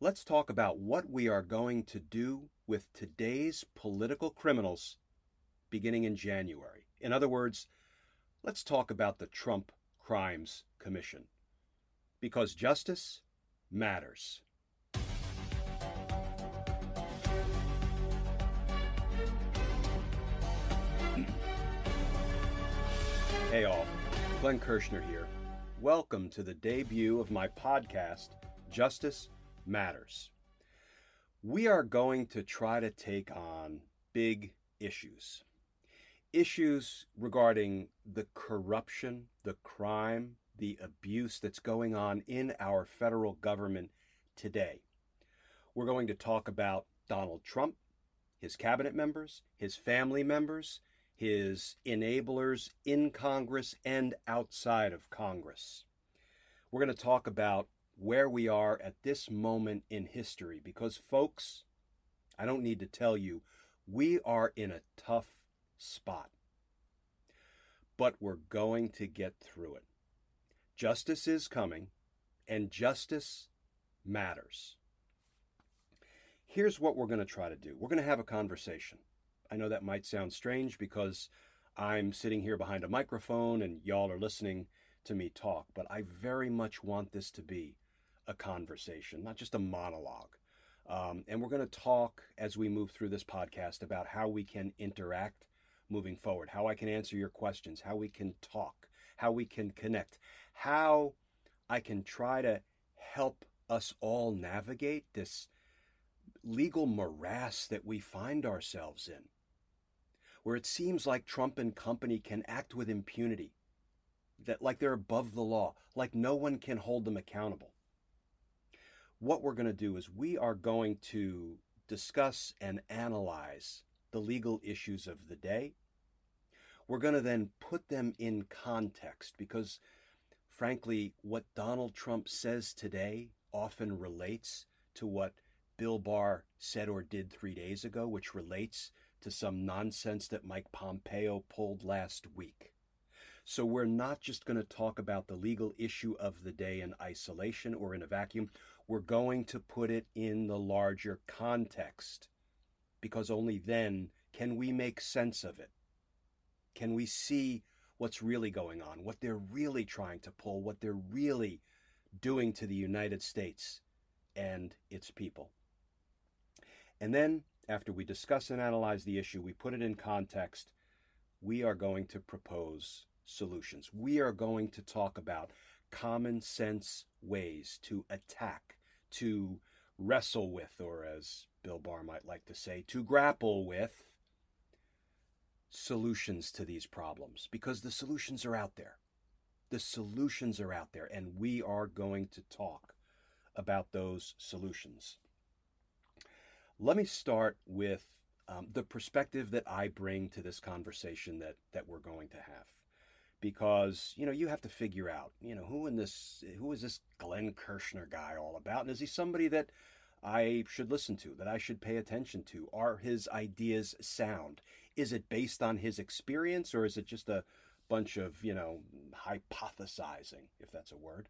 Let's talk about what we are going to do with today's political criminals beginning in January. In other words, let's talk about the Trump Crimes Commission. Because justice matters. Hey all, Glenn Kirschner here. Welcome to the debut of my podcast, Justice Matters. We are going to try to take on big issues. Issues regarding the corruption, the crime, the abuse that's going on in our federal government today. We're going to talk about Donald Trump, his cabinet members, his family members, his enablers in Congress and outside of Congress. We're going to talk about where we are at this moment in history because, folks, I don't need to tell you, we are in a tough spot. But we're going to get through it. Justice is coming, and justice matters. Here's what we're going to try to do we're going to have a conversation. I know that might sound strange because I'm sitting here behind a microphone and y'all are listening to me talk, but I very much want this to be a conversation, not just a monologue. Um, and we're going to talk as we move through this podcast about how we can interact moving forward, how I can answer your questions, how we can talk, how we can connect, how I can try to help us all navigate this legal morass that we find ourselves in where it seems like Trump and company can act with impunity, that like they're above the law, like no one can hold them accountable. What we're going to do is we are going to discuss and analyze the legal issues of the day. We're going to then put them in context because, frankly, what Donald Trump says today often relates to what Bill Barr said or did three days ago, which relates to some nonsense that Mike Pompeo pulled last week. So we're not just going to talk about the legal issue of the day in isolation or in a vacuum. We're going to put it in the larger context because only then can we make sense of it. Can we see what's really going on, what they're really trying to pull, what they're really doing to the United States and its people. And then after we discuss and analyze the issue, we put it in context, we are going to propose solutions. We are going to talk about common sense ways to attack, to wrestle with, or as Bill Barr might like to say, to grapple with solutions to these problems because the solutions are out there. The solutions are out there, and we are going to talk about those solutions. Let me start with um, the perspective that I bring to this conversation that that we're going to have, because you know you have to figure out you know who in this who is this Glenn Kirschner guy all about, and is he somebody that I should listen to, that I should pay attention to? Are his ideas sound? Is it based on his experience, or is it just a bunch of you know hypothesizing, if that's a word?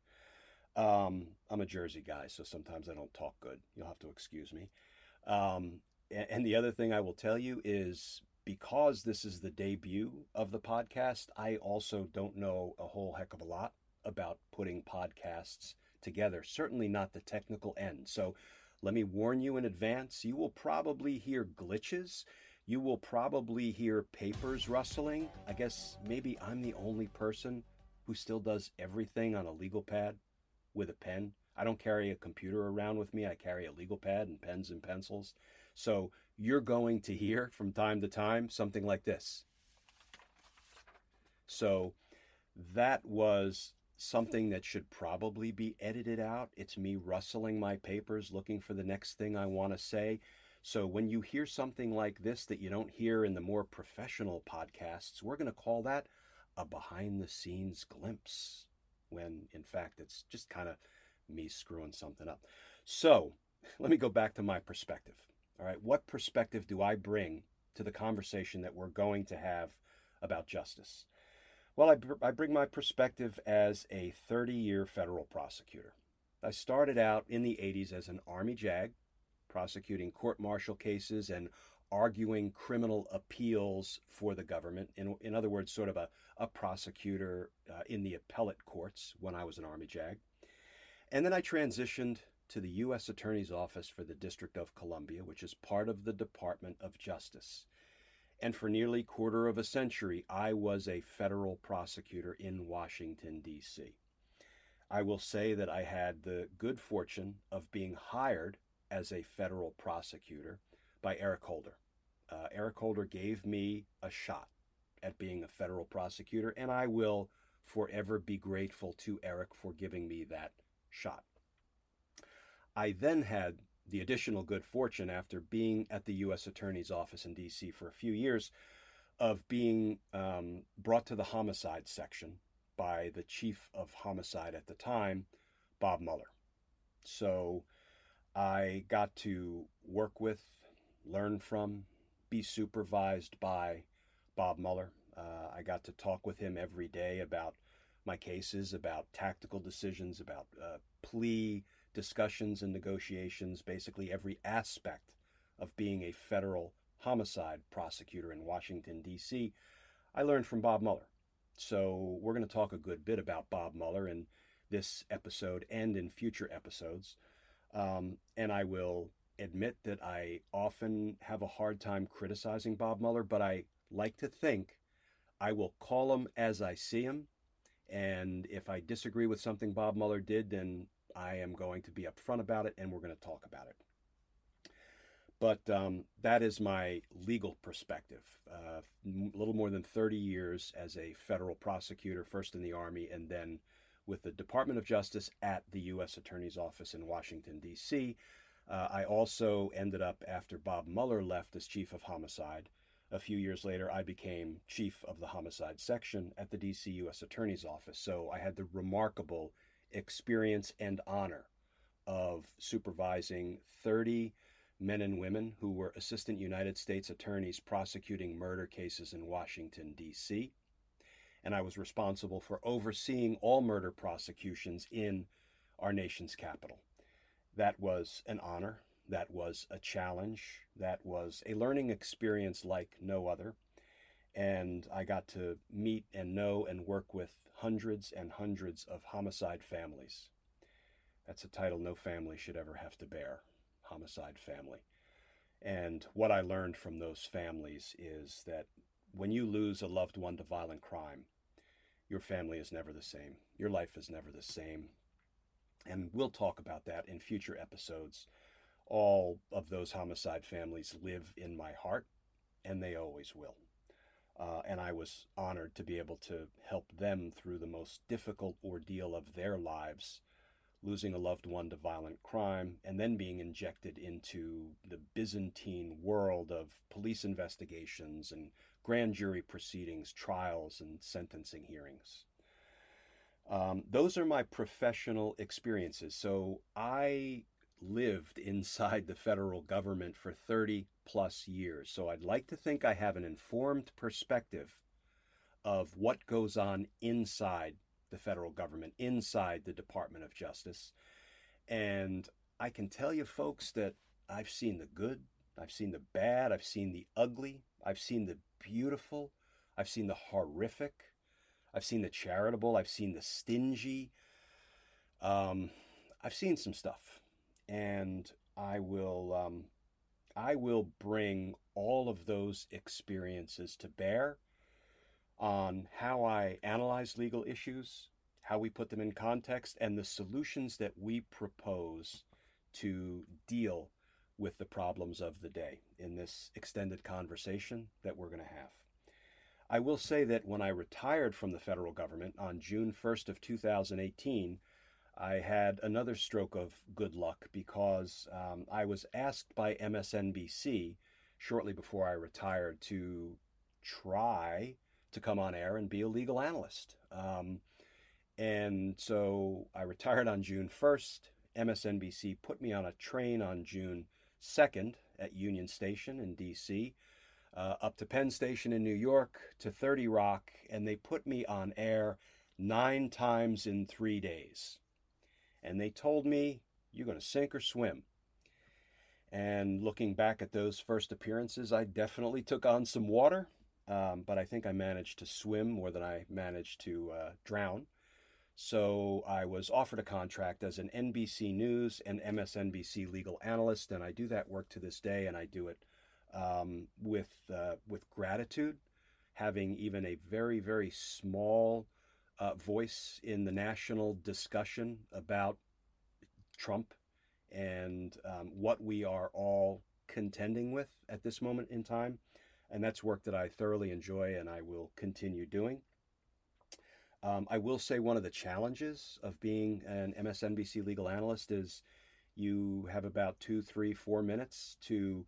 Um, I'm a Jersey guy, so sometimes I don't talk good. You'll have to excuse me. Um, and the other thing I will tell you is because this is the debut of the podcast, I also don't know a whole heck of a lot about putting podcasts together, certainly not the technical end. So let me warn you in advance you will probably hear glitches. You will probably hear papers rustling. I guess maybe I'm the only person who still does everything on a legal pad with a pen. I don't carry a computer around with me. I carry a legal pad and pens and pencils. So you're going to hear from time to time something like this. So that was something that should probably be edited out. It's me rustling my papers looking for the next thing I want to say. So when you hear something like this that you don't hear in the more professional podcasts, we're going to call that a behind the scenes glimpse, when in fact it's just kind of me screwing something up. So let me go back to my perspective. All right, what perspective do I bring to the conversation that we're going to have about justice? Well, I, br- I bring my perspective as a 30 year federal prosecutor. I started out in the 80s as an Army JAG, prosecuting court martial cases and arguing criminal appeals for the government. In, in other words, sort of a, a prosecutor uh, in the appellate courts when I was an Army JAG. And then I transitioned to the U.S. Attorney's Office for the District of Columbia, which is part of the Department of Justice. And for nearly quarter of a century, I was a federal prosecutor in Washington, D.C. I will say that I had the good fortune of being hired as a federal prosecutor by Eric Holder. Uh, Eric Holder gave me a shot at being a federal prosecutor, and I will forever be grateful to Eric for giving me that shot. I then had the additional good fortune, after being at the U.S. Attorney's Office in D.C. for a few years, of being um, brought to the homicide section by the chief of homicide at the time, Bob Mueller. So I got to work with, learn from, be supervised by Bob Mueller. Uh, I got to talk with him every day about my cases, about tactical decisions, about uh, plea discussions and negotiations, basically every aspect of being a federal homicide prosecutor in Washington, D.C., I learned from Bob Mueller. So we're going to talk a good bit about Bob Mueller in this episode and in future episodes. Um, and I will admit that I often have a hard time criticizing Bob Mueller, but I like to think I will call him as I see him. And if I disagree with something Bob Mueller did, then I am going to be upfront about it and we're going to talk about it. But um, that is my legal perspective. Uh, a little more than 30 years as a federal prosecutor, first in the Army and then with the Department of Justice at the U.S. Attorney's Office in Washington, D.C. Uh, I also ended up, after Bob Mueller left as chief of homicide, a few years later, I became chief of the homicide section at the DC U.S. Attorney's Office. So I had the remarkable experience and honor of supervising 30 men and women who were assistant United States attorneys prosecuting murder cases in Washington, D.C. And I was responsible for overseeing all murder prosecutions in our nation's capital. That was an honor. That was a challenge. That was a learning experience like no other. And I got to meet and know and work with hundreds and hundreds of homicide families. That's a title no family should ever have to bear homicide family. And what I learned from those families is that when you lose a loved one to violent crime, your family is never the same. Your life is never the same. And we'll talk about that in future episodes. All of those homicide families live in my heart, and they always will. Uh, and I was honored to be able to help them through the most difficult ordeal of their lives, losing a loved one to violent crime, and then being injected into the Byzantine world of police investigations and grand jury proceedings, trials, and sentencing hearings. Um, those are my professional experiences. So I lived inside the federal government for 30 plus years. So I'd like to think I have an informed perspective of what goes on inside the federal government, inside the Department of Justice. And I can tell you, folks, that I've seen the good, I've seen the bad, I've seen the ugly, I've seen the beautiful, I've seen the horrific, I've seen the charitable, I've seen the stingy. Um, I've seen some stuff and I will um, I will bring all of those experiences to bear on how I analyze legal issues, how we put them in context, and the solutions that we propose to deal with the problems of the day in this extended conversation that we're going to have. I will say that when I retired from the federal government on June 1st of 2018, I had another stroke of good luck because um, I was asked by MSNBC shortly before I retired to try to come on air and be a legal analyst. Um, and so I retired on June 1st. MSNBC put me on a train on June 2nd at Union Station in D.C., uh, up to Penn Station in New York, to 30 Rock, and they put me on air nine times in three days. And they told me, you're going to sink or swim. And looking back at those first appearances, I definitely took on some water, um, but I think I managed to swim more than I managed to uh, drown. So I was offered a contract as an NBC News and MSNBC legal analyst, and I do that work to this day, and I do it um, with uh, with gratitude, having even a very very small uh, voice in the national discussion about Trump and um, what we are all contending with at this moment in time. And that's work that I thoroughly enjoy and I will continue doing. Um, I will say one of the challenges of being an MSNBC legal analyst is you have about two, three, four minutes to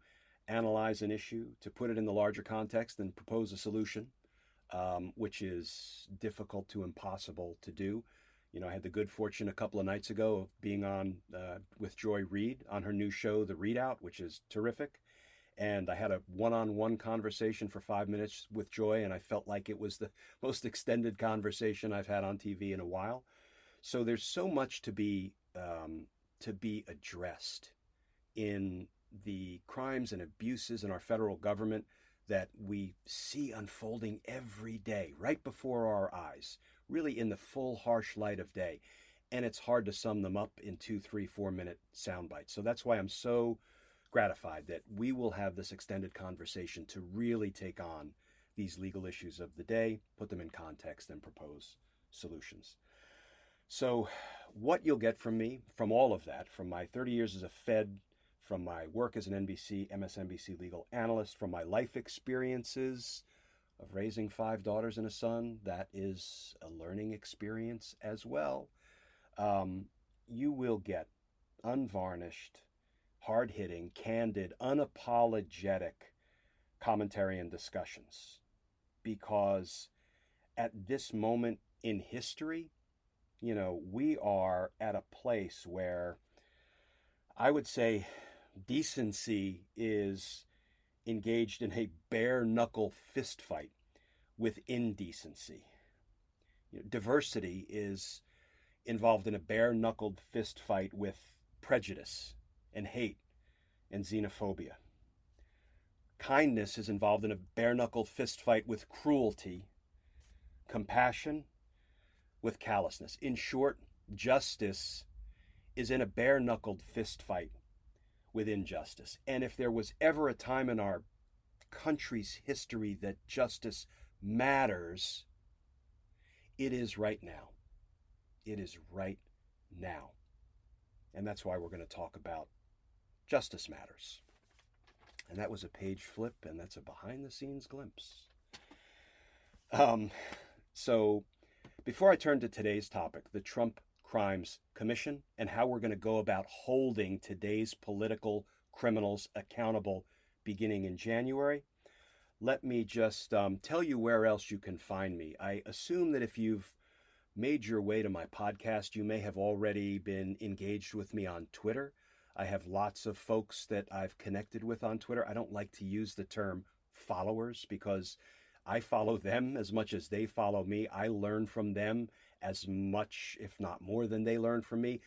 analyze an issue, to put it in the larger context, and propose a solution um, which is difficult to impossible to do. You know, I had the good fortune a couple of nights ago of being on uh, with Joy Reid on her new show, The ReidOut, which is terrific. And I had a one on one conversation for five minutes with Joy, and I felt like it was the most extended conversation I've had on TV in a while. So there's so much to be um, to be addressed in the crimes and abuses in our federal government that we see unfolding every day, right before our eyes, really in the full harsh light of day. And it's hard to sum them up in two, three, four minute sound bites. So that's why I'm so gratified that we will have this extended conversation to really take on these legal issues of the day, put them in context, and propose solutions. So, what you'll get from me, from all of that, from my 30 years as a Fed from my work as an NBC, MSNBC legal analyst, from my life experiences of raising five daughters and a son. That is a learning experience as well. Um, you will get unvarnished, hard hitting, candid, unapologetic commentary and discussions because at this moment in history, you know, we are at a place where I would say decency is engaged in a bare knuckle fist fight with indecency. You know, diversity is involved in a bare knuckled fist fight with prejudice and hate and xenophobia. Kindness is involved in a bare knuckled fist fight with cruelty, compassion with callousness. In short, justice is in a bare knuckled fist fight with injustice. And if there was ever a time in our country's history that justice matters, it is right now. It is right now. And that's why we're going to talk about Justice Matters. And that was a page flip, and that's a behind the scenes glimpse. Um, so, before I turn to today's topic, the Trump Crimes Commission and how we're going to go about holding today's political criminals accountable beginning in January. Let me just um, tell you where else you can find me. I assume that if you've made your way to my podcast, you may have already been engaged with me on Twitter. I have lots of folks that I've connected with on Twitter. I don't like to use the term followers because I follow them as much as they follow me. I learn from them as much, if not more, than they learn from me.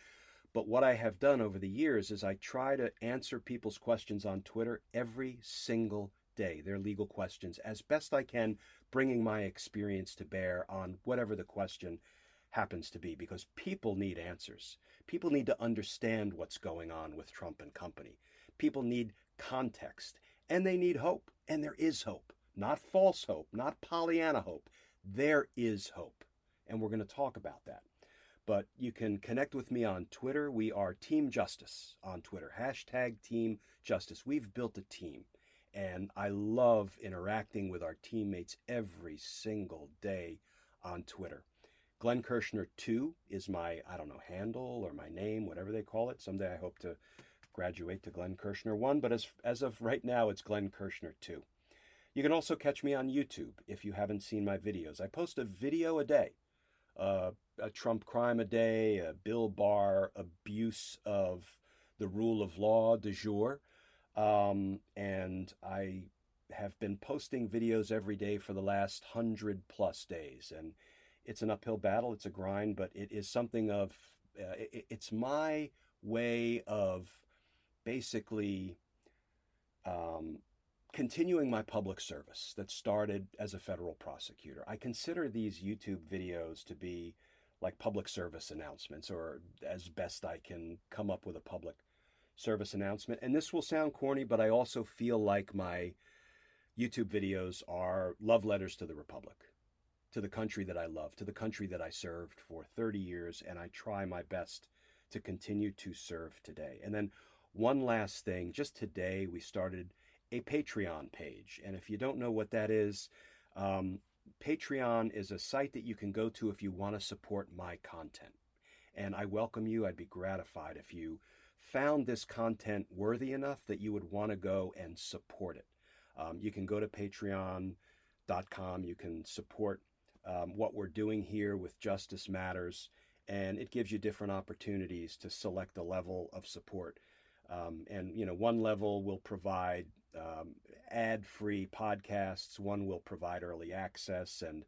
But what I have done over the years is I try to answer people's questions on Twitter every single day, their legal questions, as best I can, bringing my experience to bear on whatever the question happens to be, because people need answers. People need to understand what's going on with Trump and company. People need context, and they need hope, and there is hope. Not false hope, not Pollyanna hope. There is hope and we're going to talk about that. But you can connect with me on Twitter. We are Team Justice on Twitter. Hashtag Team Justice. We've built a team. And I love interacting with our teammates every single day on Twitter. Glenn Kirschner 2 is my, I don't know, handle or my name, whatever they call it. Someday I hope to graduate to Glenn Kirschner 1, but as, as of right now, it's Glenn Kirschner 2. You can also catch me on YouTube if you haven't seen my videos. I post a video a day, uh, a Trump crime a day, a Bill Barr abuse of the rule of law de jour. Um, and I have been posting videos every day for the last hundred plus days. And it's an uphill battle, it's a grind, but it is something of, uh, it, it's my way of basically um, continuing my public service that started as a federal prosecutor. I consider these YouTube videos to be like public service announcements, or as best I can come up with a public service announcement. And this will sound corny, but I also feel like my YouTube videos are love letters to the Republic, to the country that I love, to the country that I served for 30 years, and I try my best to continue to serve today. And then one last thing just today, we started a Patreon page. And if you don't know what that is, um, Patreon is a site that you can go to if you want to support my content. And I welcome you. I'd be gratified if you found this content worthy enough that you would want to go and support it. Um, you can go to patreon.com. You can support um, what we're doing here with Justice Matters, and it gives you different opportunities to select a level of support. Um, and you know, one level will provide um, ad-free podcasts. One will provide early access and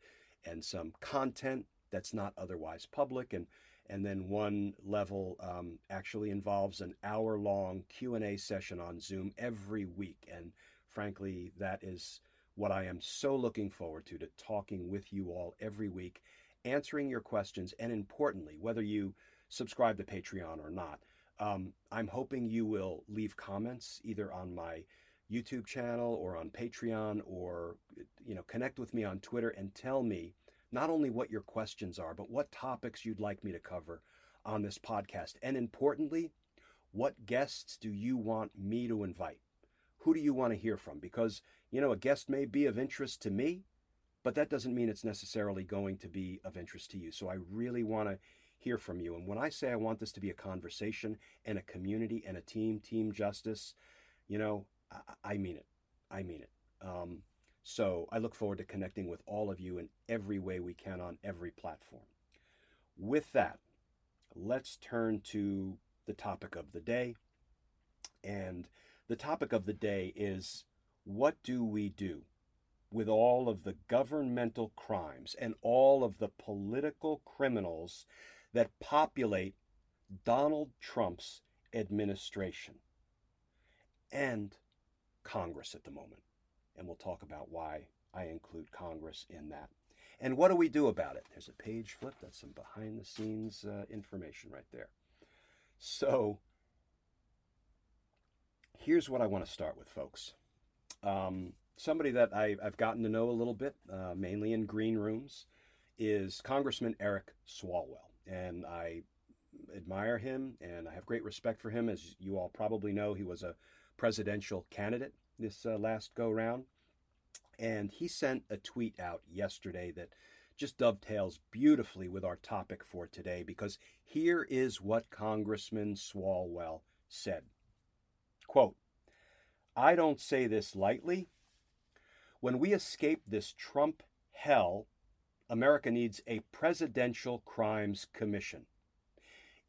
and some content that's not otherwise public. And and then one level um, actually involves an hour-long Q&A session on Zoom every week. And frankly, that is what I am so looking forward to, to talking with you all every week, answering your questions, and importantly, whether you subscribe to Patreon or not, um, I'm hoping you will leave comments either on my YouTube channel or on Patreon or you know connect with me on Twitter and tell me not only what your questions are but what topics you'd like me to cover on this podcast. And importantly what guests do you want me to invite? Who do you want to hear from? Because you know a guest may be of interest to me but that doesn't mean it's necessarily going to be of interest to you. So I really want to hear from you. And when I say I want this to be a conversation and a community and a team team justice you know I, I mean it. I mean it. Um, so I look forward to connecting with all of you in every way we can on every platform. With that, let's turn to the topic of the day. And the topic of the day is what do we do with all of the governmental crimes and all of the political criminals that populate Donald Trump's administration? And Congress at the moment. And we'll talk about why I include Congress in that. And what do we do about it? There's a page flip. That's some behind the scenes uh, information right there. So here's what I want to start with, folks. Um, somebody that I, have gotten to know a little bit, uh, mainly in green rooms, is Congressman Eric Swalwell. And I admire him and I have great respect for him. As you all probably know, he was a presidential candidate this uh, last go round. And he sent a tweet out yesterday that just dovetails beautifully with our topic for today because here is what Congressman Swalwell said. Quote, I don't say this lightly. When we escape this Trump hell, America needs a presidential crimes commission.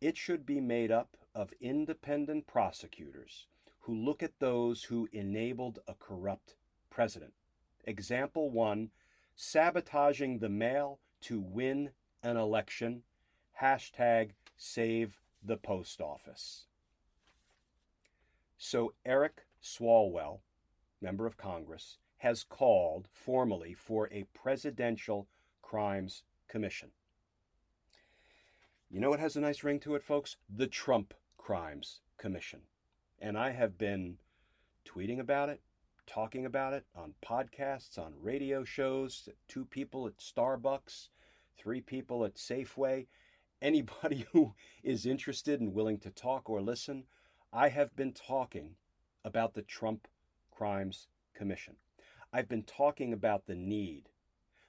It should be made up of independent prosecutors who look at those who enabled a corrupt president. Example one sabotaging the mail to win an election. Hashtag save the post office. So Eric Swalwell, member of Congress, has called formally for a presidential crimes commission. You know what has a nice ring to it, folks? The Trump Crimes Commission. And I have been tweeting about it, talking about it on podcasts, on radio shows, two people at Starbucks, three people at Safeway. Anybody who is interested and willing to talk or listen, I have been talking about the Trump Crimes Commission. I've been talking about the need,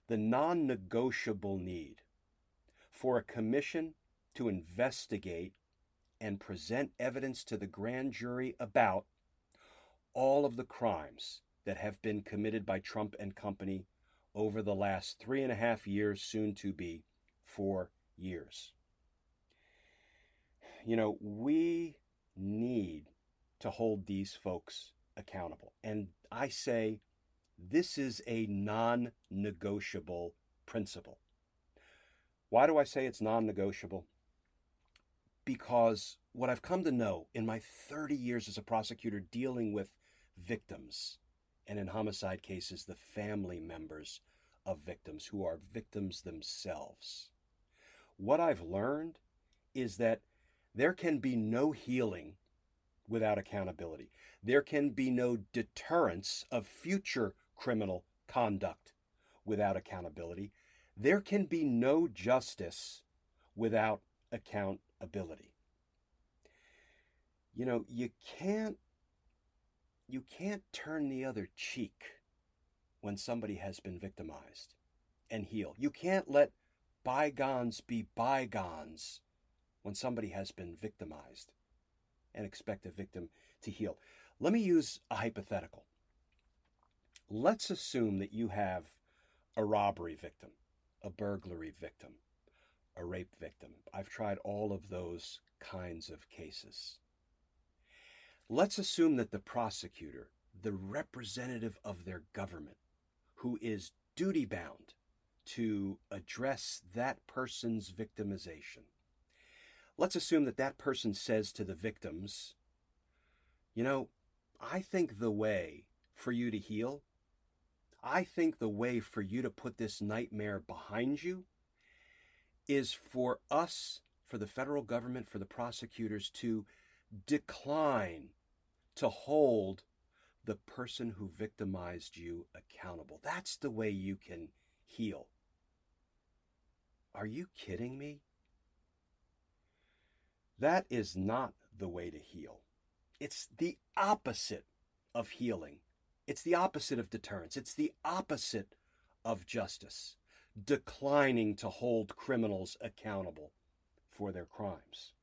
the non negotiable need for a commission to investigate and present evidence to the grand jury about all of the crimes that have been committed by Trump and company over the last three and a half years, soon to be four years. You know, we need to hold these folks accountable. And I say this is a non negotiable principle. Why do I say it's non negotiable? Because what I've come to know in my 30 years as a prosecutor dealing with victims, and in homicide cases, the family members of victims who are victims themselves, what I've learned is that there can be no healing without accountability. There can be no deterrence of future criminal conduct without accountability. There can be no justice without accountability. You know, you can't you can't turn the other cheek when somebody has been victimized and heal. You can't let bygones be bygones when somebody has been victimized and expect a victim to heal. Let me use a hypothetical. Let's assume that you have a robbery victim, a burglary victim, a rape victim. I've tried all of those kinds of cases. Let's assume that the prosecutor, the representative of their government, who is duty bound to address that person's victimization, let's assume that that person says to the victims, you know, I think the way for you to heal, I think the way for you to put this nightmare behind you is for us, for the federal government, for the prosecutors to decline to hold the person who victimized you accountable. That's the way you can heal. Are you kidding me? That is not the way to heal. It's the opposite of healing. It's the opposite of deterrence. It's the opposite of justice, declining to hold criminals accountable for their crimes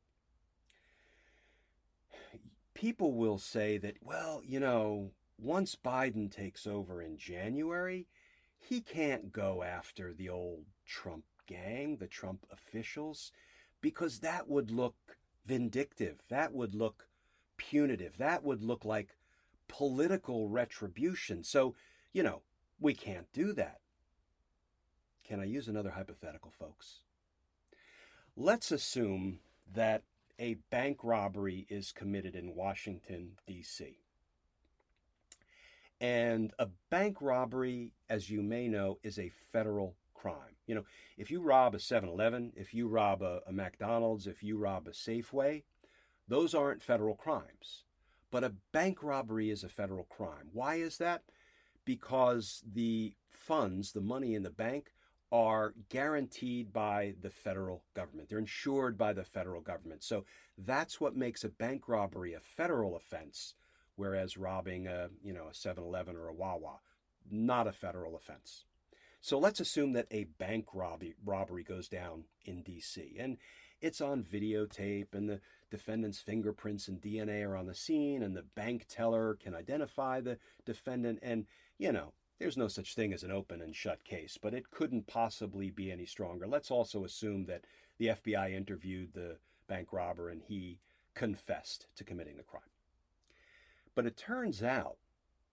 people will say that, well, you know, once Biden takes over in January, he can't go after the old Trump gang, the Trump officials, because that would look vindictive. That would look punitive. That would look like political retribution. So, you know, we can't do that. Can I use another hypothetical, folks? Let's assume that a bank robbery is committed in Washington, D.C. And a bank robbery, as you may know, is a federal crime. You know, if you rob a 7 Eleven, if you rob a, a, McDonald's, if you rob a Safeway, those aren't federal crimes. But a bank robbery is a federal crime. Why is that? Because the funds, the money in the bank, are guaranteed by the federal government. They're insured by the federal government. So that's what makes a bank robbery a federal offense, whereas robbing a, you know, a 7-Eleven or a Wawa, not a federal offense. So let's assume that a bank robbery, robbery goes down in DC and it's on videotape and the defendant's fingerprints and DNA are on the scene and the bank teller can identify the defendant and, you know, there's no such thing as an open and shut case, but it couldn't possibly be any stronger. Let's also assume that the FBI interviewed the bank robber and he confessed to committing the crime. But it turns out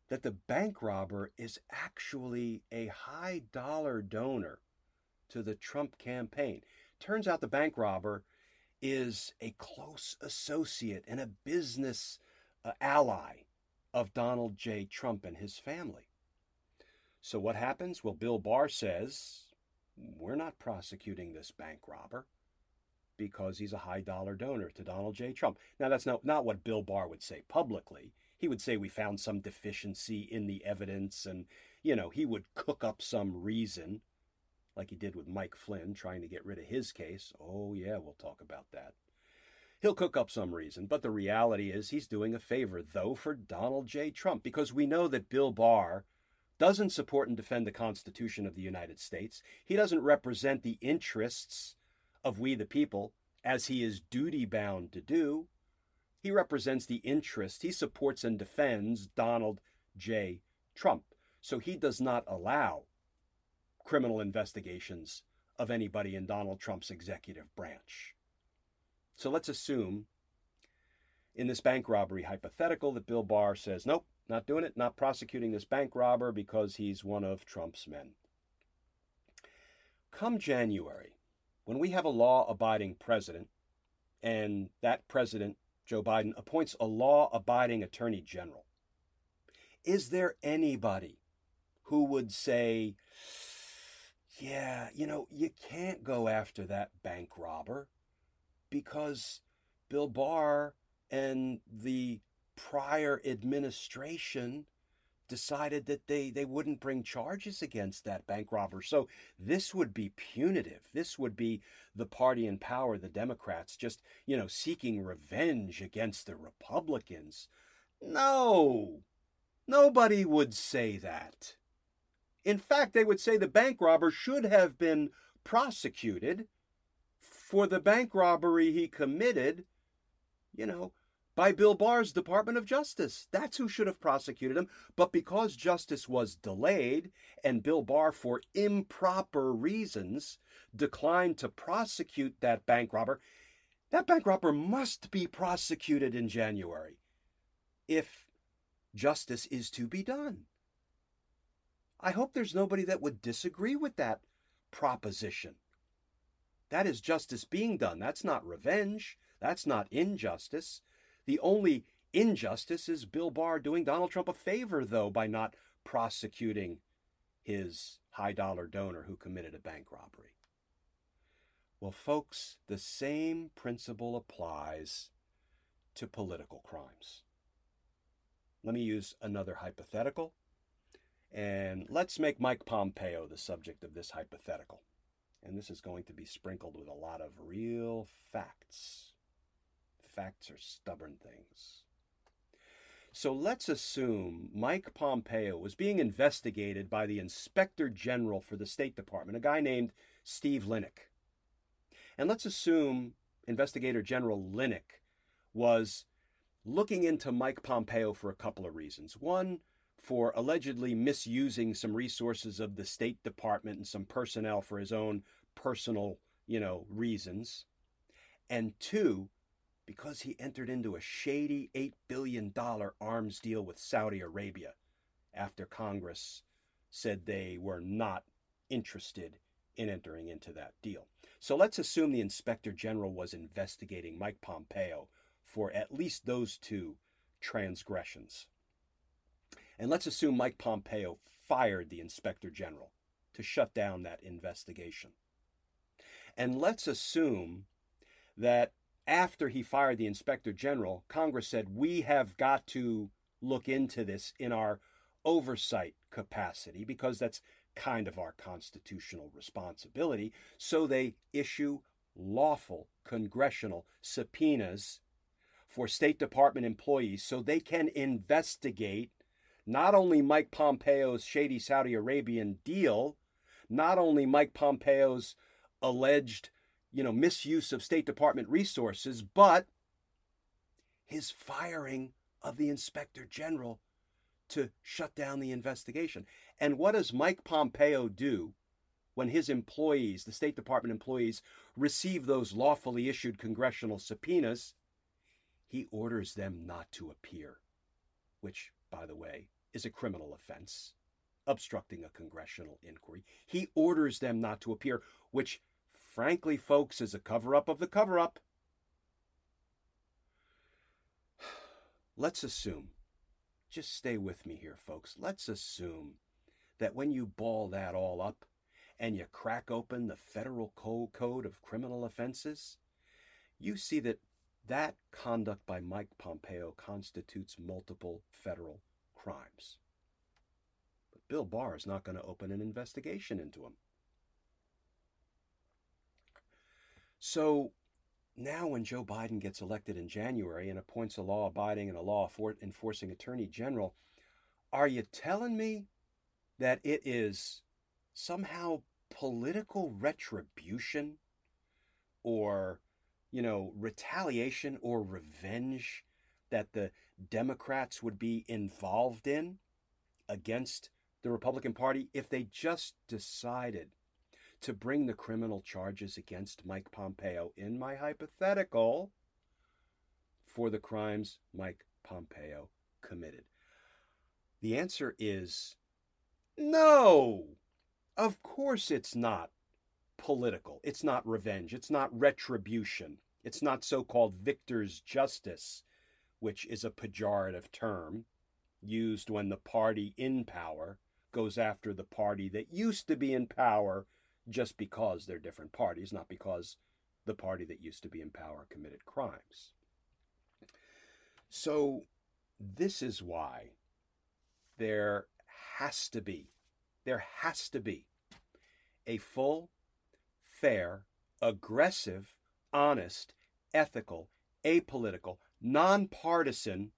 that the bank robber is actually a high dollar donor to the Trump campaign. Turns out the bank robber is a close associate and a business uh, ally of Donald J. Trump and his family. So what happens? Well, Bill Barr says, we're not prosecuting this bank robber because he's a high dollar donor to Donald J. Trump. Now, that's not, not what Bill Barr would say publicly. He would say we found some deficiency in the evidence, and, you know, he would cook up some reason, like he did with Mike Flynn trying to get rid of his case. Oh, yeah, we'll talk about that. He'll cook up some reason, but the reality is he's doing a favor, though, for Donald J. Trump, because we know that Bill Barr doesn't support and defend the Constitution of the United States. He doesn't represent the interests of we the people as he is duty bound to do. He represents the interests. he supports and defends Donald J. Trump. So he does not allow criminal investigations of anybody in Donald Trump's executive branch. So let's assume in this bank robbery hypothetical that Bill Barr says, nope, not doing it, not prosecuting this bank robber because he's one of Trump's men. Come January, when we have a law abiding president, and that president, Joe Biden, appoints a law abiding attorney general, is there anybody who would say, yeah, you know, you can't go after that bank robber because Bill Barr and the prior administration decided that they, they wouldn't bring charges against that bank robber. So this would be punitive. This would be the party in power, the Democrats, just, you know, seeking revenge against the Republicans. No, nobody would say that. In fact, they would say the bank robber should have been prosecuted for the bank robbery he committed, you know, by Bill Barr's Department of Justice. That's who should have prosecuted him. But because justice was delayed and Bill Barr, for improper reasons, declined to prosecute that bank robber, that bank robber must be prosecuted in January if justice is to be done. I hope there's nobody that would disagree with that proposition. That is justice being done. That's not revenge. That's not injustice. The only injustice is Bill Barr doing Donald Trump a favor, though, by not prosecuting his high dollar donor who committed a bank robbery. Well, folks, the same principle applies to political crimes. Let me use another hypothetical. And let's make Mike Pompeo the subject of this hypothetical. And this is going to be sprinkled with a lot of real facts. Facts are stubborn things. So let's assume Mike Pompeo was being investigated by the Inspector General for the State Department, a guy named Steve Linick. And let's assume Investigator General Linick was looking into Mike Pompeo for a couple of reasons. One, for allegedly misusing some resources of the State Department and some personnel for his own personal, you know, reasons. And two, because he entered into a shady $8 billion arms deal with Saudi Arabia after Congress said they were not interested in entering into that deal. So let's assume the Inspector General was investigating Mike Pompeo for at least those two transgressions. And let's assume Mike Pompeo fired the inspector general to shut down that investigation. And let's assume that after he fired the inspector general, Congress said, we have got to look into this in our oversight capacity because that's kind of our constitutional responsibility. So they issue lawful congressional subpoenas for State Department employees so they can investigate not only Mike Pompeo's shady Saudi Arabian deal, not only Mike Pompeo's alleged, you know, misuse of State Department resources, but his firing of the inspector general to shut down the investigation. And what does Mike Pompeo do when his employees, the State Department employees, receive those lawfully issued congressional subpoenas? He orders them not to appear, which, by the way, is a criminal offense, obstructing a congressional inquiry. He orders them not to appear, which, frankly, folks, is a cover up of the cover up. Let's assume, just stay with me here, folks. Let's assume that when you ball that all up and you crack open the federal code of criminal offenses, you see that that conduct by Mike Pompeo constitutes multiple federal crimes. But Bill Barr is not going to open an investigation into him. So now, when Joe Biden gets elected in January and appoints a law abiding and a law enforcing attorney general, are you telling me that it is somehow political retribution or, you know, retaliation or revenge that the Democrats would be involved in against the Republican Party if they just decided to bring the criminal charges against Mike Pompeo in my hypothetical for the crimes Mike Pompeo committed? The answer is no. Of course it's not political. It's not revenge. It's not retribution. It's not so called victor's justice, which is a pejorative term used when the party in power goes after the party that used to be in power just because they're different parties, not because the party that used to be in power committed crimes. So, this is why there has to be, there has to be a full, fair, aggressive, honest, ethical, apolitical, nonpartisan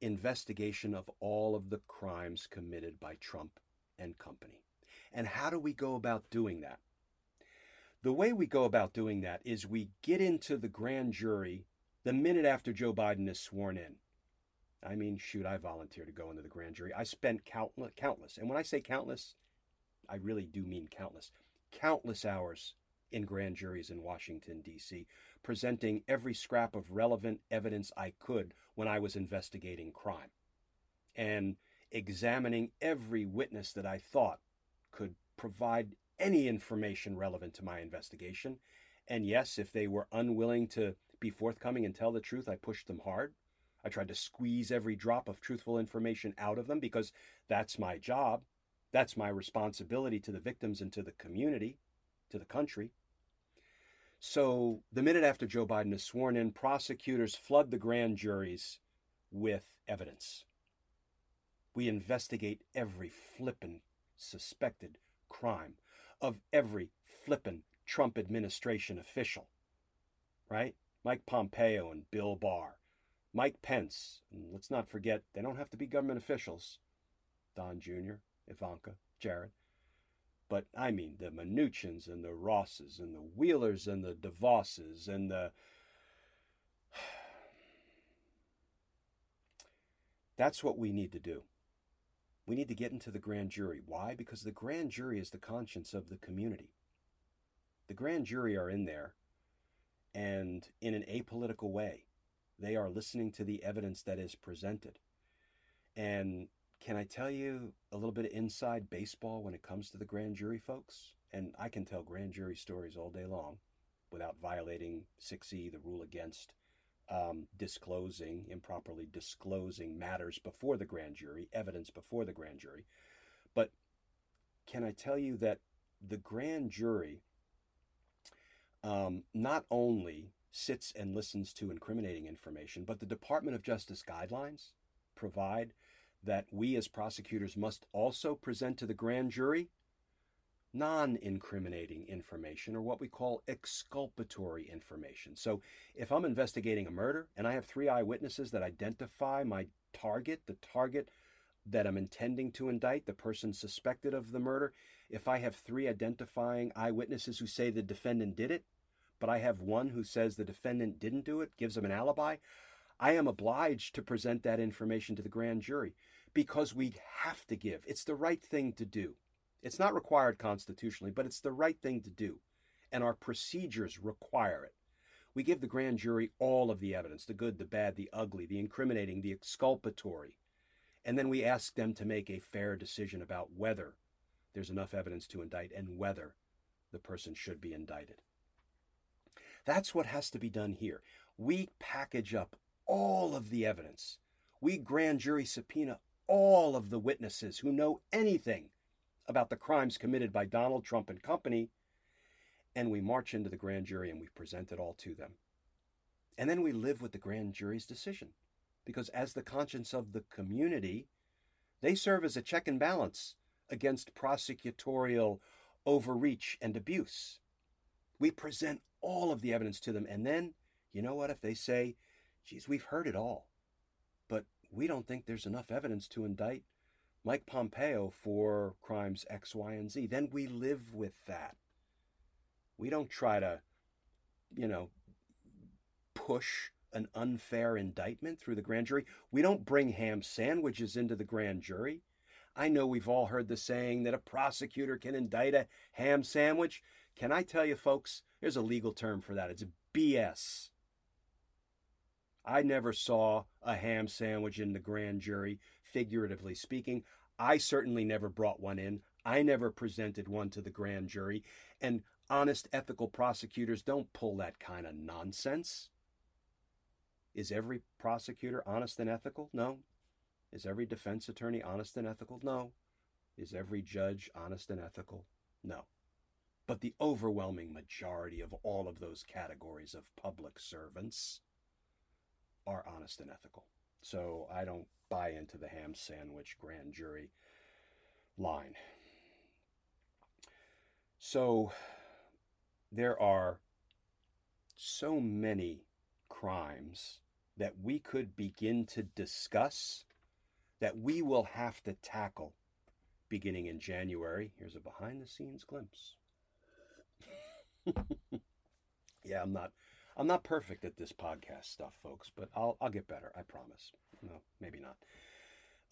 investigation of all of the crimes committed by Trump and company. And how do we go about doing that? The way we go about doing that is we get into the grand jury the minute after Joe Biden is sworn in. I mean, shoot, I volunteer to go into the grand jury. I spent countless, countless, and when I say countless, I really do mean countless, countless hours in grand juries in Washington, D.C., presenting every scrap of relevant evidence I could when I was investigating crime and examining every witness that I thought could provide any information relevant to my investigation. And yes, if they were unwilling to be forthcoming and tell the truth, I pushed them hard. I tried to squeeze every drop of truthful information out of them because that's my job. That's my responsibility to the victims and to the community, to the country. So, the minute after Joe Biden is sworn in, prosecutors flood the grand juries with evidence. We investigate every flippin' suspected crime of every flippin' Trump administration official, right? Mike Pompeo and Bill Barr, Mike Pence, and let's not forget, they don't have to be government officials. Don Jr., Ivanka, Jared. But I mean the Mnuchins and the Rosses and the Wheelers and the DeVosses and the. That's what we need to do. We need to get into the grand jury. Why? Because the grand jury is the conscience of the community. The grand jury are in there, and in an apolitical way, they are listening to the evidence that is presented. And can I tell you a little bit of inside baseball when it comes to the grand jury, folks? And I can tell grand jury stories all day long without violating 6E, the rule against um, disclosing, improperly disclosing matters before the grand jury, evidence before the grand jury. But can I tell you that the grand jury um, not only sits and listens to incriminating information, but the Department of Justice guidelines provide that we as prosecutors must also present to the grand jury non incriminating information or what we call exculpatory information. So, if I'm investigating a murder and I have three eyewitnesses that identify my target, the target that I'm intending to indict, the person suspected of the murder, if I have three identifying eyewitnesses who say the defendant did it, but I have one who says the defendant didn't do it, gives them an alibi, I am obliged to present that information to the grand jury because we have to give. It's the right thing to do. It's not required constitutionally, but it's the right thing to do. And our procedures require it. We give the grand jury all of the evidence the good, the bad, the ugly, the incriminating, the exculpatory. And then we ask them to make a fair decision about whether there's enough evidence to indict and whether the person should be indicted. That's what has to be done here. We package up all of the evidence. We grand jury subpoena all of the witnesses who know anything about the crimes committed by Donald Trump and company, and we march into the grand jury and we present it all to them. And then we live with the grand jury's decision, because as the conscience of the community, they serve as a check and balance against prosecutorial overreach and abuse. We present all of the evidence to them. And then, you know what? If they say, geez, we've heard it all, but we don't think there's enough evidence to indict Mike Pompeo for crimes X, Y, and Z, then we live with that. We don't try to, you know, push an unfair indictment through the grand jury. We don't bring ham sandwiches into the grand jury. I know we've all heard the saying that a prosecutor can indict a ham sandwich. Can I tell you, folks, there's a legal term for that. It's BS. I never saw a ham sandwich in the grand jury, figuratively speaking. I certainly never brought one in. I never presented one to the grand jury. And honest, ethical prosecutors don't pull that kind of nonsense. Is every prosecutor honest and ethical? No. Is every defense attorney honest and ethical? No. Is every judge honest and ethical? No. But the overwhelming majority of all of those categories of public servants are honest and ethical. So I don't buy into the ham sandwich grand jury line. So there are so many crimes that we could begin to discuss that we will have to tackle beginning in January. Here's a behind the scenes glimpse. yeah, I'm not I'm not perfect at this podcast stuff, folks, but I'll I'll get better. I promise. No, maybe not.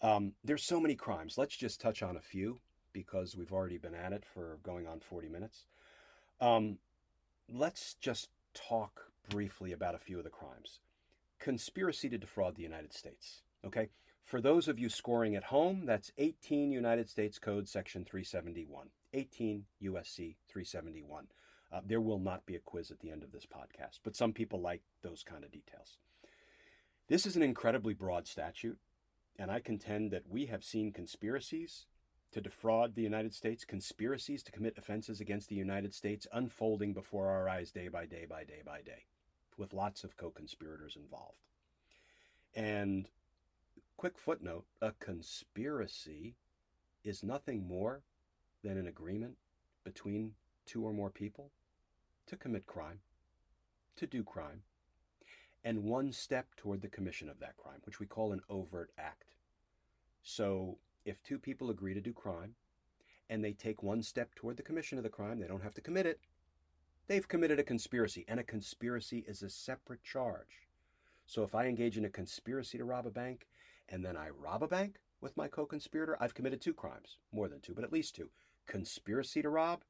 Um, there's so many crimes. Let's just touch on a few because we've already been at it for going on 40 minutes. Um, let's just talk briefly about a few of the crimes. Conspiracy to defraud the United States. Okay. For those of you scoring at home, that's 18 United States Code Section 371. 18 USC 371. Uh, there will not be a quiz at the end of this podcast, but some people like those kind of details. This is an incredibly broad statute, and I contend that we have seen conspiracies to defraud the United States, conspiracies to commit offenses against the United States unfolding before our eyes day by day by day by day, with lots of co conspirators involved. And quick footnote a conspiracy is nothing more than an agreement between two or more people to commit crime, to do crime, and one step toward the commission of that crime, which we call an overt act. So if two people agree to do crime and they take one step toward the commission of the crime, they don't have to commit it. They've committed a conspiracy, and a conspiracy is a separate charge. So if I engage in a conspiracy to rob a bank and then I rob a bank with my co conspirator, I've committed two crimes, more than two, but at least two conspiracy to rob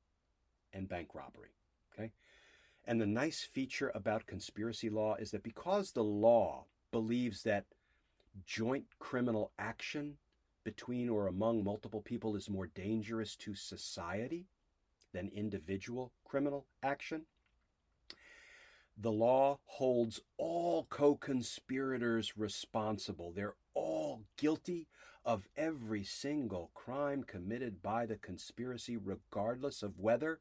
and bank robbery. Okay? And the nice feature about conspiracy law is that because the law believes that joint criminal action between or among multiple people is more dangerous to society than individual criminal action, the law holds all co conspirators responsible. They're all guilty of every single crime committed by the conspiracy, regardless of whether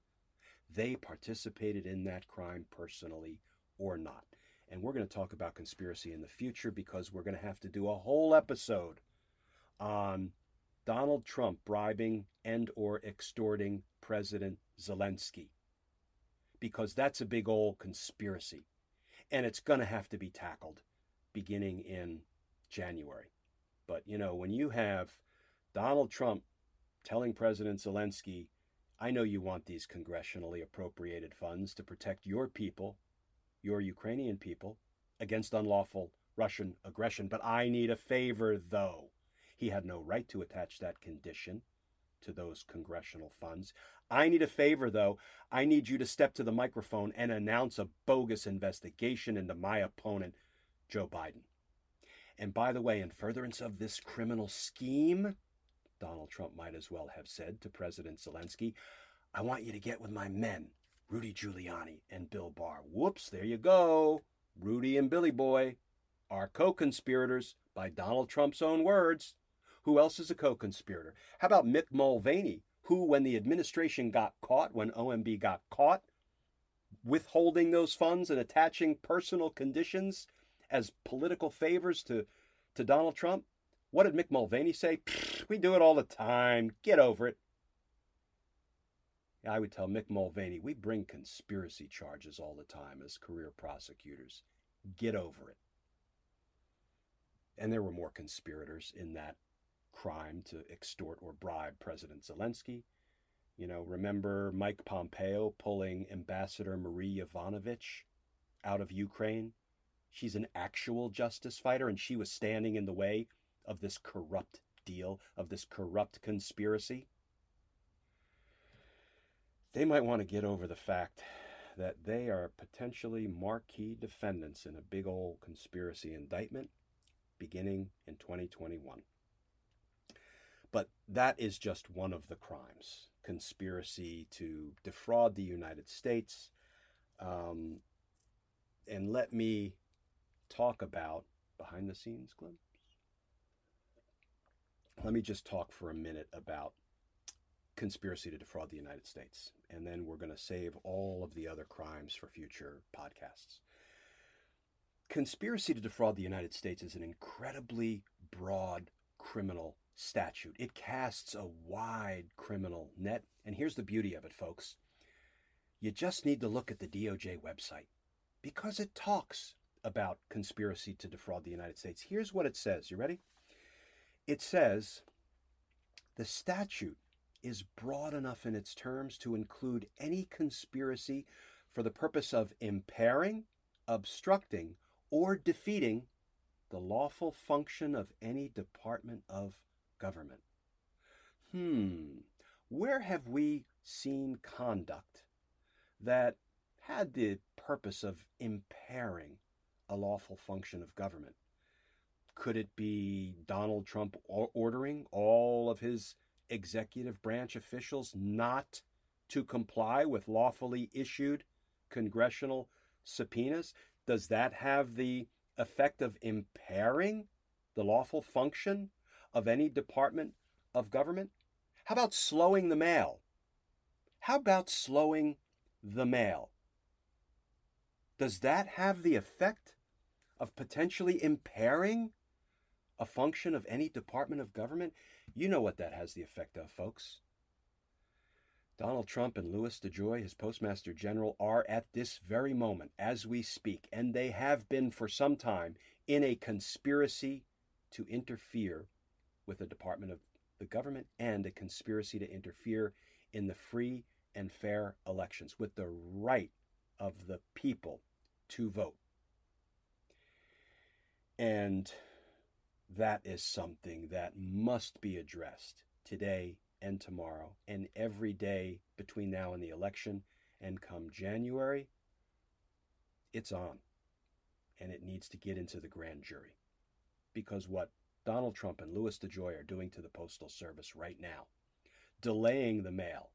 they participated in that crime personally or not. And we're going to talk about conspiracy in the future because we're going to have to do a whole episode on Donald Trump bribing and or extorting President Zelensky because that's a big old conspiracy and it's going to have to be tackled beginning in January. But you know, when you have Donald Trump telling President Zelensky I know you want these congressionally appropriated funds to protect your people, your Ukrainian people, against unlawful Russian aggression, but I need a favor, though. He had no right to attach that condition to those congressional funds. I need a favor, though. I need you to step to the microphone and announce a bogus investigation into my opponent, Joe Biden. And by the way, in furtherance of this criminal scheme, Donald Trump might as well have said to President Zelensky, I want you to get with my men, Rudy Giuliani and Bill Barr. Whoops, there you go. Rudy and Billy Boy are co conspirators by Donald Trump's own words. Who else is a co conspirator? How about Mick Mulvaney, who, when the administration got caught, when OMB got caught, withholding those funds and attaching personal conditions as political favors to, to Donald Trump, what did Mick Mulvaney say? We do it all the time. Get over it. I would tell Mick Mulvaney, we bring conspiracy charges all the time as career prosecutors. Get over it. And there were more conspirators in that crime to extort or bribe President Zelensky. You know, remember Mike Pompeo pulling Ambassador Marie Yovanovitch out of Ukraine? She's an actual justice fighter, and she was standing in the way of this corrupt deal, of this corrupt conspiracy. They might want to get over the fact that they are potentially marquee defendants in a big old conspiracy indictment beginning in 2021. But that is just one of the crimes conspiracy to defraud the United States. Um, and let me talk about behind the scenes glimpse. Let me just talk for a minute about conspiracy to defraud the United States, and then we're going to save all of the other crimes for future podcasts. Conspiracy to defraud the United States is an incredibly broad criminal statute. It casts a wide criminal net, and here's the beauty of it, folks. You just need to look at the DOJ website because it talks about conspiracy to defraud the United States. Here's what it says. You ready? It says the statute is broad enough in its terms to include any conspiracy for the purpose of impairing, obstructing, or defeating the lawful function of any department of government. Hmm, where have we seen conduct that had the purpose of impairing a lawful function of government? Could it be Donald Trump ordering all of his executive branch officials not to comply with lawfully issued congressional subpoenas? Does that have the effect of impairing the lawful function of any department of government? How about slowing the mail? How about slowing the mail? Does that have the effect of potentially impairing a function of any department of government? You know what that has the effect of, folks. Donald Trump and Louis DeJoy, his Postmaster General, are at this very moment, as we speak, and they have been for some time, in a conspiracy to interfere with the Department of the government and a conspiracy to interfere in the free and fair elections with the right of the people to vote. And that is something that must be addressed today and tomorrow and every day between now and the election. And come January, it's on. And it needs to get into the grand jury. Because what Donald Trump and Louis DeJoy are doing to the Postal Service right now, delaying the mail,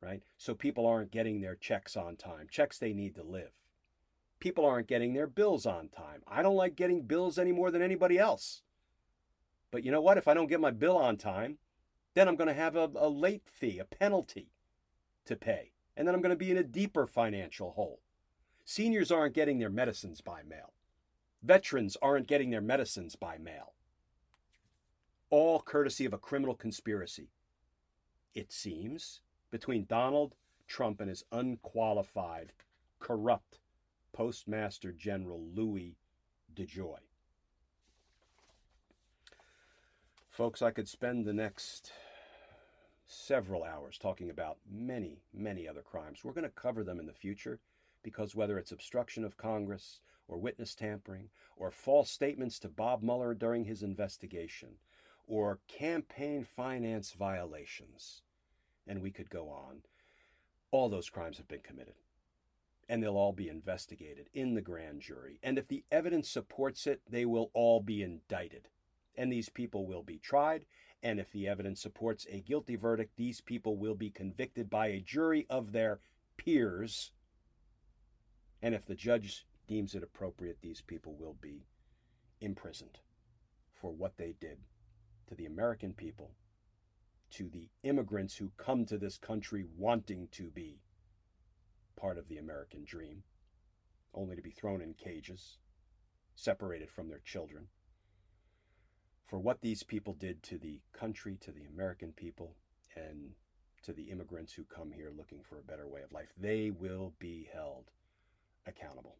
right? So people aren't getting their checks on time, checks they need to live people aren't getting their bills on time. I don't like getting bills any more than anybody else. But you know what? If I don't get my bill on time, then I'm going to have a, a late fee, a penalty to pay. And then I'm going to be in a deeper financial hole. Seniors aren't getting their medicines by mail. Veterans aren't getting their medicines by mail. All courtesy of a criminal conspiracy, it seems, between Donald Trump and his unqualified, corrupt Postmaster General Louis DeJoy. Folks, I could spend the next several hours talking about many, many other crimes. We're going to cover them in the future because whether it's obstruction of Congress or witness tampering or false statements to Bob Mueller during his investigation or campaign finance violations, and we could go on, all those crimes have been committed and they'll all be investigated in the grand jury. And if the evidence supports it, they will all be indicted. And these people will be tried. And if the evidence supports a guilty verdict, these people will be convicted by a jury of their peers. And if the judge deems it appropriate, these people will be imprisoned for what they did to the American people, to the immigrants who come to this country wanting to be part of the American dream, only to be thrown in cages, separated from their children. For what these people did to the country, to the American people, and to the immigrants who come here looking for a better way of life. They will be held accountable.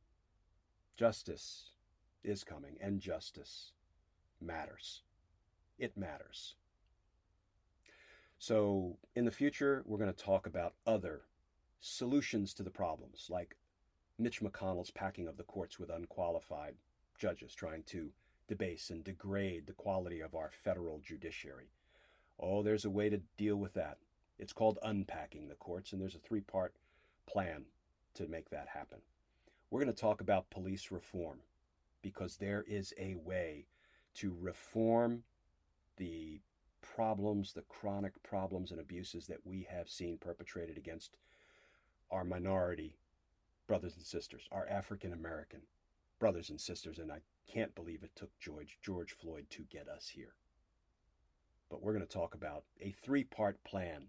Justice is coming, and justice matters. It matters. So, in the future, we're going to talk about other solutions to the problems, like Mitch McConnell's packing of the courts with unqualified judges, trying to debase and degrade the quality of our federal judiciary. Oh, there's a way to deal with that. It's called unpacking the courts, and there's a three part plan to make that happen. We're going to talk about police reform because there is a way to reform the problems, the chronic problems and abuses that we have seen perpetrated against our minority brothers and sisters, our African American brothers and sisters. And I can't believe it took George, George Floyd to get us here. But we're going to talk about a three part plan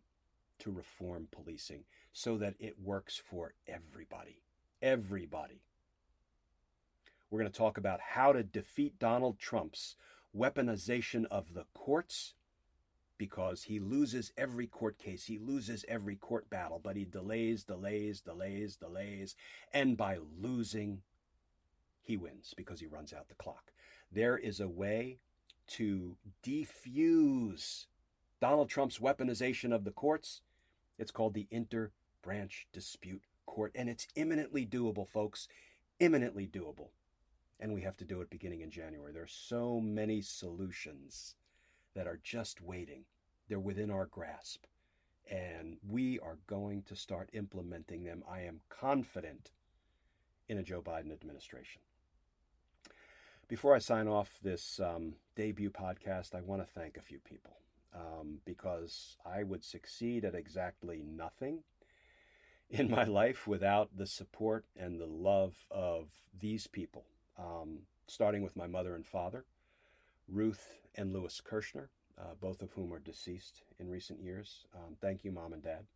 to reform policing so that it works for everybody. Everybody. We're going to talk about how to defeat Donald Trump's weaponization of the courts because he loses every court case, he loses every court battle, but he delays, delays, delays, delays, and by losing, he wins because he runs out the clock. There is a way to defuse Donald Trump's weaponization of the courts. It's called the Interbranch Dispute Court, and it's imminently doable, folks. Imminently doable. And we have to do it beginning in January. There are so many solutions that are just waiting. They're within our grasp. And we are going to start implementing them. I am confident in a Joe Biden administration. Before I sign off this um, debut podcast, I want to thank a few people um, because I would succeed at exactly nothing in my life without the support and the love of these people, um, starting with my mother and father, Ruth and Louis Kirschner, uh, both of whom are deceased in recent years. Um, thank you, mom and dad.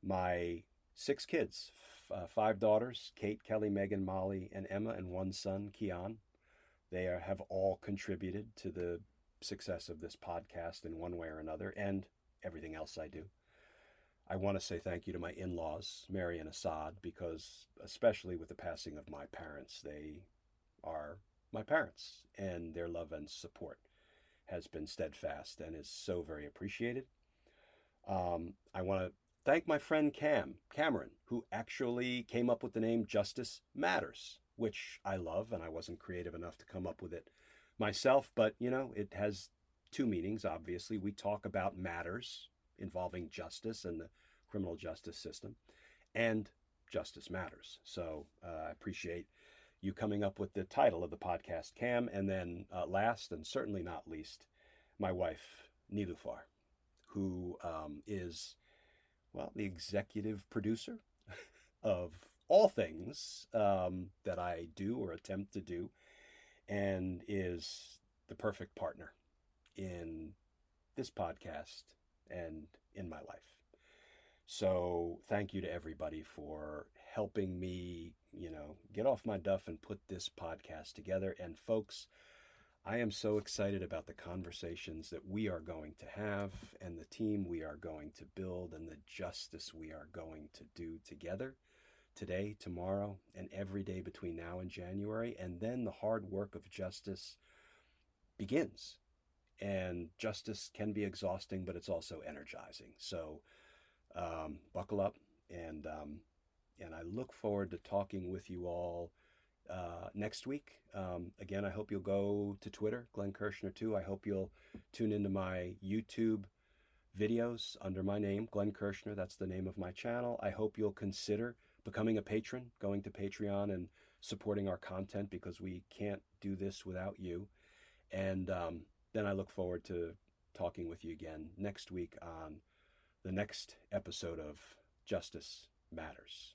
My six kids, f- uh, five daughters Kate, Kelly, Megan, Molly, and Emma, and one son, Keon. They are, have all contributed to the success of this podcast in one way or another and everything else I do. I want to say thank you to my in laws, Mary and Assad, because especially with the passing of my parents, they are my parents, and their love and support has been steadfast and is so very appreciated. Um, I want to thank my friend Cam, Cameron, who actually came up with the name Justice Matters, which I love, and I wasn't creative enough to come up with it myself, but you know, it has two meanings, obviously. We talk about matters involving justice and the criminal justice system, and justice matters. So uh, I appreciate you coming up with the title of the podcast, Cam, and then uh, last and certainly not least, my wife, Nilufar, who um, is, well, the executive producer of all things um, that I do or attempt to do, and is the perfect partner in this podcast and in my life. So, thank you to everybody for helping me, you know, get off my duff and put this podcast together. And, folks, I am so excited about the conversations that we are going to have and the team we are going to build and the justice we are going to do together today, tomorrow, and every day between now and January. And then the hard work of justice begins. And justice can be exhausting, but it's also energizing. So um, buckle up, and um, and I look forward to talking with you all uh, next week. Um, again, I hope you'll go to Twitter, Glenn Kirschner too. I hope you'll tune into my YouTube videos under my name, Glenn Kirschner. That's the name of my channel. I hope you'll consider becoming a patron, going to Patreon and supporting our content because we can't do this without you. And um, then I look forward to talking with you again next week on the next episode of Justice Matters.